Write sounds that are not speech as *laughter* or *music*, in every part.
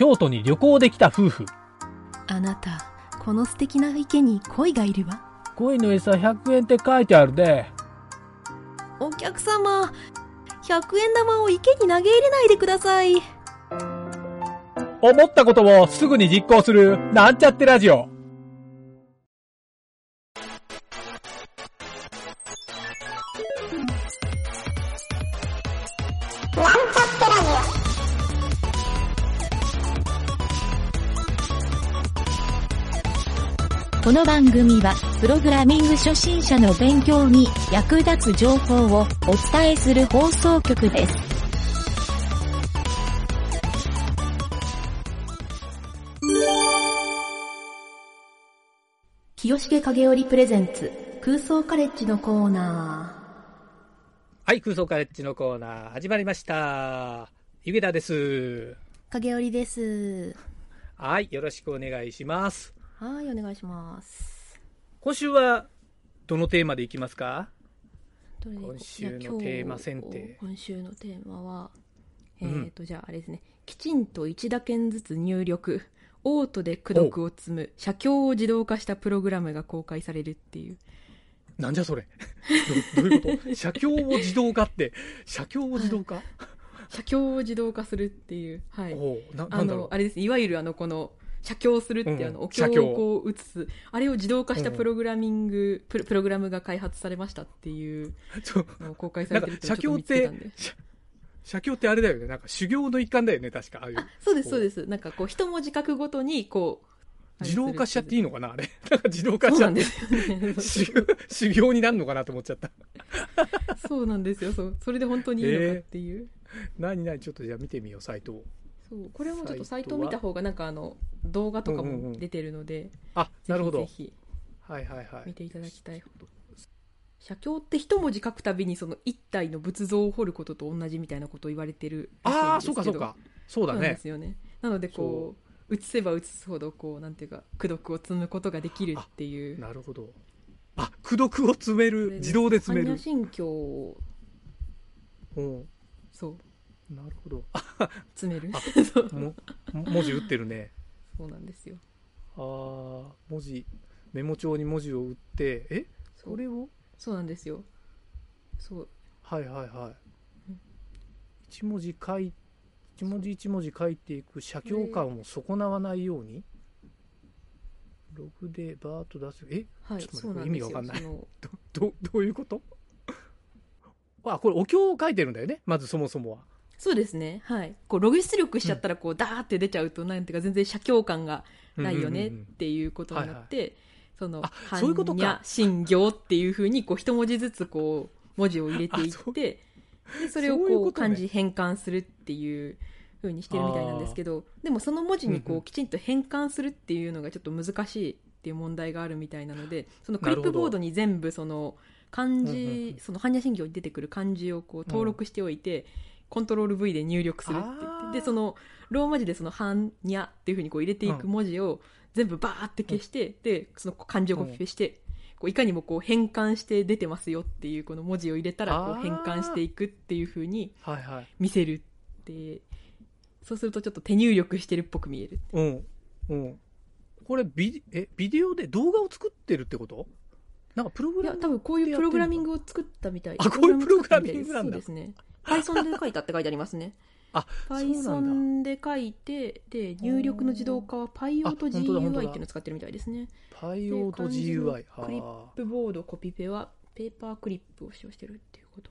京都に旅行できた夫婦。あなた、この素敵な池に鯉がいるわ。鯉の餌100円って書いてあるで。お客様、100円玉を池に投げ入れないでください。思ったことをすぐに実行する、なんちゃってラジオ。この番組は、プログラミング初心者の勉強に役立つ情報をお伝えする放送局です。清重影織プレゼンツ空想カレッジのコーナはい、空想カレッジのコーナー、始まりました。ゆげたです。ー。影織です。はい、よろしくお願いします。はい、お願いします。今週は、どのテーマでいきますか？今週のテーマ選定今週のテーマは、えうんーと、じゃああれですね。きちんと1打鍵ずつ入力。オートで駆読を積む写経を自動化したプログラムが公開されるっていう。なんじゃそれ？ど *laughs* どういうこと？写経を自動化って、写経を自動化、写経を自動化するっていう。はい。あんだろう、のあれです。いわゆるあの、この、写経するってあの、お経をこう写す。あれを自動化したうんプログラミング、プロプログラムが開発されましたっていうのを公開されてるってちょっと見つけたんで。て、写写経ってあれだよね。なんか修行の一環だよね、確か。ああいう。そうです、そうです。なんかこう、一文字書くごとに、こう、自動化しちゃっていいいのかなあれ。*laughs* なんか自動化しちゃってですよね。修行になるのかなと思っちゃった。*laughs* そうなんですよ。そう。それで本当にいいのかっていう。何何ちょっとじゃあ見てみよう、サイトを。そう。これもちょっとサイトは？ト見た方が、なんかあの、動画とかうんうんうんも出てるので、あ、なるほどぜ。ひぜはいはいはい。ひ見ていただきたい。写経って一文字書くたびにその一体の仏像を彫ることと同じみたいなことを言われてるああ、そうかそうか。そうだねで。すよね。なのでこう、写せば写すほどこう、なんていうか、功読を積むことができるっていう。なるほど。あ、功読を詰める、自動で詰める般若。心経を、うん。そう、なるほど。あ、*laughs* 詰める？も文字打ってるね。そうなんですよ。ああ、文字、メモ帳に文字を打って、え？それを？そうなんですよ。そう。はいはいはいうん。一文字書い、一文字一文字書いていく写経感を損なわないように、ログでバーッと出す。え？はい、ちょっと。意味がわかんないど、ど、*laughs* どういうこと？あ、これお経を書いてるんだよね？まずそもそもは。そうですね。はい。こう、ログ出力しちゃったら、こう、ダーって出ちゃうと、なんていうか、全然写経感がないよねっていうことになって、その、あそういうことか。般若心経っていうふうに、こう、一文字ずつ、こう、文字を入れていって、で、それをこう、漢字変換するっていうふうにしてるみたいなんですけど、でもその文字にこうきちんと変換するっていうのがちょっと難しいっていう問題があるみたいなので、そのクリップボードに全部その、漢字ん、その般若心経に出てくる漢字をこう登録しておいて、コントロール V で入力するって言って、で、その、ローマ字でその、般若っていうふうにこう入れていく文字を全部バーって消して、で、その漢字をコピペして、こういかにもこう変換して出てますよっていうこの文字を入れたらこう変換していくっていうふうにはいはい。見せるって、そうするとちょっと手入力してるっぽく見える。うん。うん。これビ、え、ビデオで動画を作ってるってこと？なんかプログいや、ラム多分こういうプログラミングを作ったみたい。あこういうプログラミングなんだそうですね。Python で書いたって書いてありますね。あ。Python で書いて、で、入力の自動化は PyO と GUI だっていうのを使ってるみたいですね。パイオート GUI。クリップボードコピペはペーパークリップを使用してるっていうこと。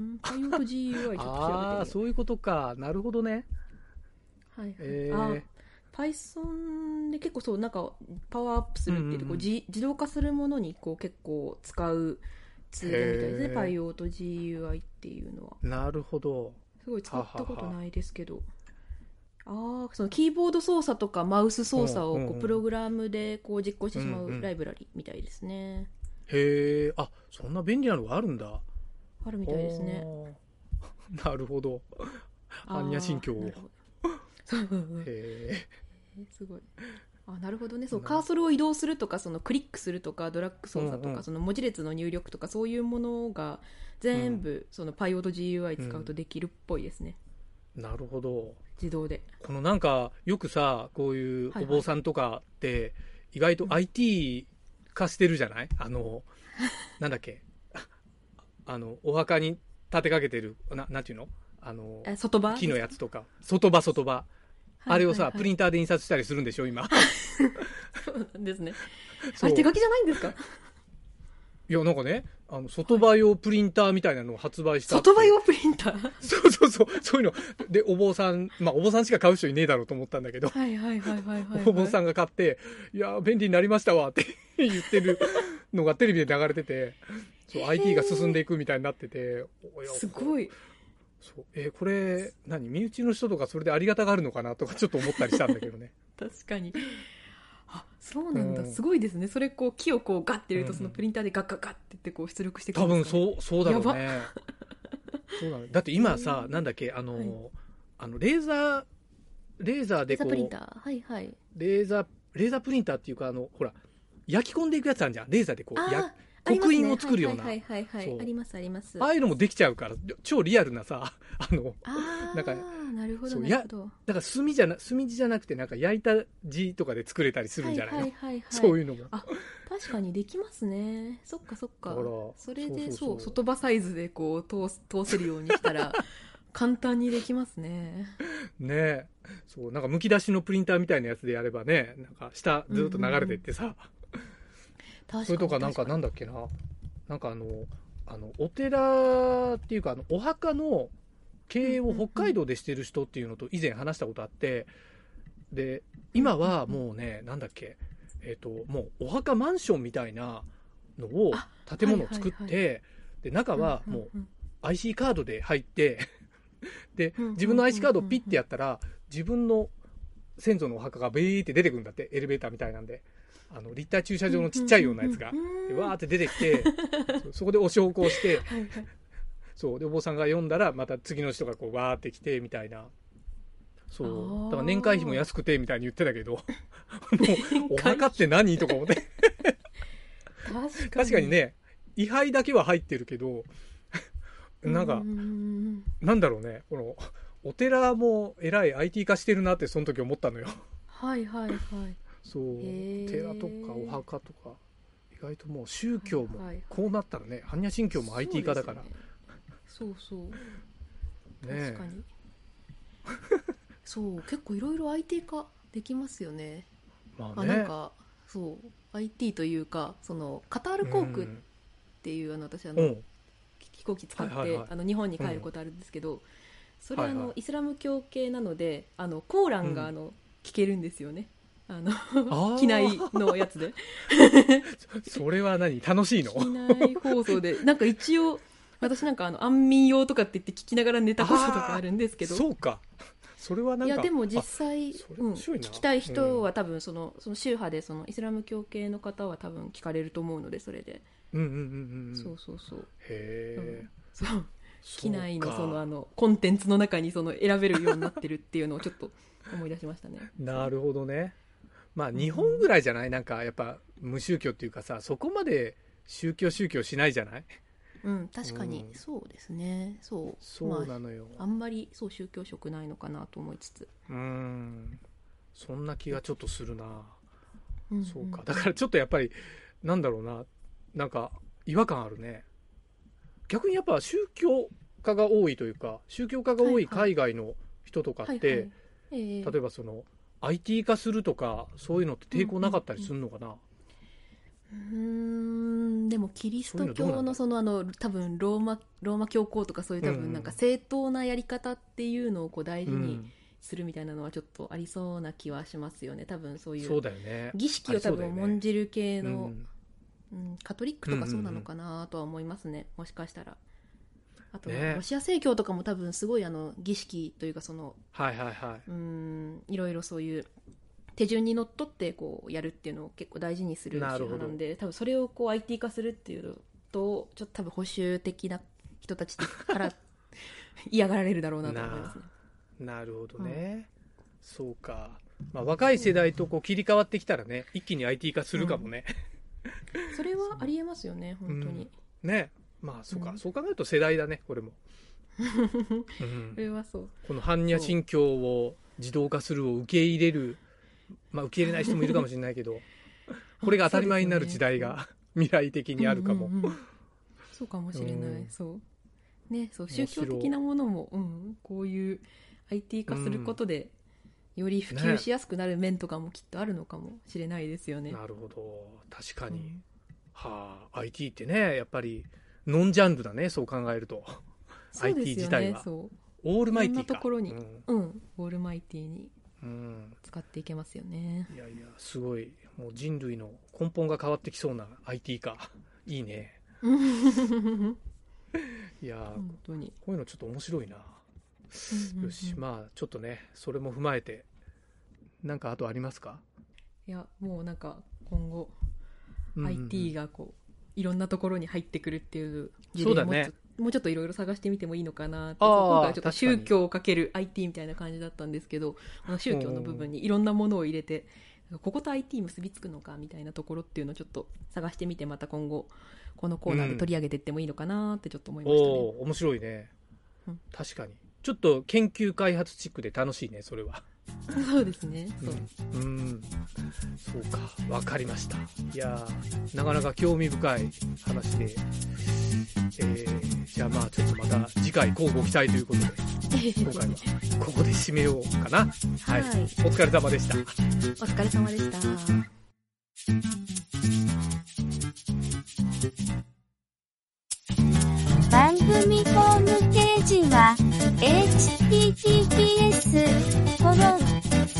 うん、PyO と GUI ちょっと調べてみよう。あ *laughs* あー、そういうことか。なるほどね。はいはい。えあー、Python で結構そう、なんかパワーアップするっていうと、うんうんうんこう自自動化するものにこう結構使うツールみたいですね。へー PyO と GUI っていうのは。なるほど。すごい使ったことないですけど。ああ、そのキーボード操作とかマウス操作をうんうんうこうんプログラムでこう実行してしまうんううんライブラリみたいですね。へえ、あ、そんな便利なのがあるんだ。あるみたいですね。なるほど。般若心経をへえ。えーすごい。あなるほどね。そうなカーソルを移動するとかそのクリックするとかドラッグ操作とか、うんうん。その文字列の入力とかそういうものが全部、その PyO と GUI 使うとできるっぽいですね、なるほど。自動で。このなんかよくさこういうお坊さんとかって意外と IT 化してるじゃない？あの *laughs* なんだっけ？あのお墓に立てかけてるななんていうの？あのえ外場？木のやつとか？外場外場あれをさ、プリンンターで印刷したりするんでしょ今。そうなんですね。あそう。れ手書きじゃないんですか？いやなんかねあの外場用プリンターみたいなのを発売したって外場用プリンター？そうそうそう。そういうの。でお坊さんまあお坊さんしか買う人いねえだろうと思ったんだけど。はいはいはいはいはい、お坊さんが買って、いやー、便利になりましたわって *laughs* 言ってるのがテレビで流れてて、そう、IT が進んでいくみたいになってて、おやすごいそう。えーこれ、何、身内の人とかそれでありがたがるのかなとかちょっと思ったりしたんだけどね。*laughs* 確かに。あそうなんだ、うん。すごいですね。それこう木をこうガッて入れるとうん。そのプリンターでガッガッガッって言ってこう出力してくる多分んですか？ねそう、そうだろうね。そうなのだ。って今さ、うんなんだっけ、あの、はい。あの、レーザー、レーザーでこう、レーザープリンター。はいはい。レーザー、レーザープリンターっていうか、あの、ほら、焼き込んでいくやつあるじゃん。レーザーでこう、や刻印を作るような。はいはいはい、ありますあります。ああいうのもできちゃうから、超リアルなさ、*laughs* あの、あなんかーなるほどなるほど。だから炭じゃな、炭地じゃなくて、なんか焼いた地とかで作れたりするんじゃないの、はいはいはい、はい、そういうのも。あ確かにできますね。そっかそっか。それでそう外場サイズでこう通す通せるようにしたら *laughs* 簡単にできますね。ねえ。そう、なんか剥き出しのプリンターみたいなやつでやればね、なんか下ずっと流れてってさ、確かにそれとかなんかなんだっけな、なんかあの、あの、お寺っていうか、あの、お墓の経営を北海道でしてる人っていうのと以前話したことあって、で、今はもうね、なんだっけ、えっ、と、もうお墓マンションみたいなのをあ、建物を作って、はいで、中はもううん IC カードで入って、*laughs* で自分の IC カードをピッてやったら、自分の先祖のお墓がベーって出てくるんだって、エレベーターみたいなんで。あの、立体駐車場のちっちゃいようなやつがわーって出てきて、*laughs* そこでお焼香して、はいはい。そう、で、お坊さんが読んだら、また次の人がこう、わーって来て、みたいな。そあう。ー。だから年会費も安くて、みたいに言ってたけど、*laughs* もう、お墓って何？とか思って。確かに。ね、位牌だけは入ってるけど、なんかう、んなんだろうね、この、お寺もえらい IT 化してるなってその時思ったのよ。はいはいはいそう、寺とかお墓とか、意外ともう宗教もはいはい、こうなったらね、般若心経も IT 化だから。ねそうね。そうそう。*laughs* え。確かに。*laughs* そう結構いろいろ IT 化できますよね。あまあね。なんかそう IT というかそのカタール航空っうん。ていう、あの私あの、うん。飛行機使って、はいはいはい。あの日本に帰ることあるんですけど、それあの、はいはい。イスラム教系なのであのコーランがうん。あの、聞けるんですよねあの機内のやつで。*laughs* それは何？楽しいの？機内放送で。なんか一応私なんかあの安眠用とかって言って聞きながら寝たこととかあるんですけど。そうか。それはなんか。いやでも実際、うん、聞きたい人は多分そのその宗派でそのイスラム教系の方は多分聞かれると思うのでそれで、あうんうんうんうん。そうそうそう、へえ。そうそう。機内のかそのあのコンテンツの中にその選べるようになってるっていうのをちょっと思い出しましたね。*laughs* なるほどね。まあ日本ぐらいじゃない？なんかやっぱ無宗教っていうかさ、そこまで宗教宗教しないじゃない？うん確かにうんそうですねそうそうまなのよ。あ、あんまりそう宗教色ないのかなと思いつつ、うん。そんな気がちょっとするな。うんそうか。だからちょっとやっぱり、なんだろうな。なんか違和感あるね。逆にやっぱ宗教家が多いというか、宗教家が多い海外の人とかって、例えばその、IT 化するとか、そういうのって抵抗なかったりするのかな、うーんでもキリスト教のそのあの多分ローマローマ教皇とかそういう多分なんか正当なやり方っていうのをこう大事にうん。するみたいなのはちょっとありそうな気はしますよね。多分そういそう。儀式を多分重んじる系の、うん。うん、カトリックとかそうなのかなとは思いますね、もしかしたらあと、ねロシア正教とかも多分すごいあの儀式というかそのはいはいはい。うんいろいろそういう手順にのっとってこうやるっていうのを結構大事にする宗派なんで多分それをこう IT 化するっていうのとちょっと多分保守的な人たちから *laughs* 嫌がられるだろうなと思いますねなるほどね。そうか。まあ若い世代とこう切り替わってきたらね、一気に IT 化するかもね。それはありえますよね本当に、ね。まあそうか、うん。そう考えると世代だね、これも。*laughs* うん。それはそう。この般若心経を自動化するを受け入れる、まあ、受け入れない人もいるかもしれないけど *laughs* これが当たり前になる時代が未来的にあるかも、うんうんうん。そうかもしれない、うんそう。ねそう。宗教的なものも、うん、こういう IT 化することで、より普及しやすくなる面とかもきっとあるのかもしれないですよね。なるほど。確かに、うん。はあ IT ってねやっぱりノンジャンルだねそう考えると。*laughs* そうです IT よ自体は。ねそう。オールマイティいろんなかところに。うん。うん、オールマイティにうん。使っていけますよね。いやいやすごい。もう人類の根本が変わってきそうな IT か。いいね。*laughs* いやー、本当に。こういうのちょっと面白いな、うんうんうん。よしまあちょっとねそれも踏まえてなんかあとありますか、いやもうなんか今後、うんうんうん。IT がこういろんなところに入ってくるっていう事そうだね。例もうちょっといろいろ探してみてもいいのかなって今回はちょっと宗教をかける IT みたいな感じだったんですけどこの宗教の部分にいろんなものを入れてここと IT 結びつくのかみたいなところっていうのをちょっと探してみてまた今後このコーナーで取り上げていってもいいのかなってちょっと思いましたね。おお面白いね、うん確かに。ちょっと研究開発チックで楽しいねそれはそうですね。そう。うん、うん。そうか。わかりました。いやーなかなか興味深い話で、えーじゃあまあちょっとまた次回交互期待ということで今回はここで締めようかな。はい、はい。お疲れ様でした。お疲れ様でした。番組ホームページは https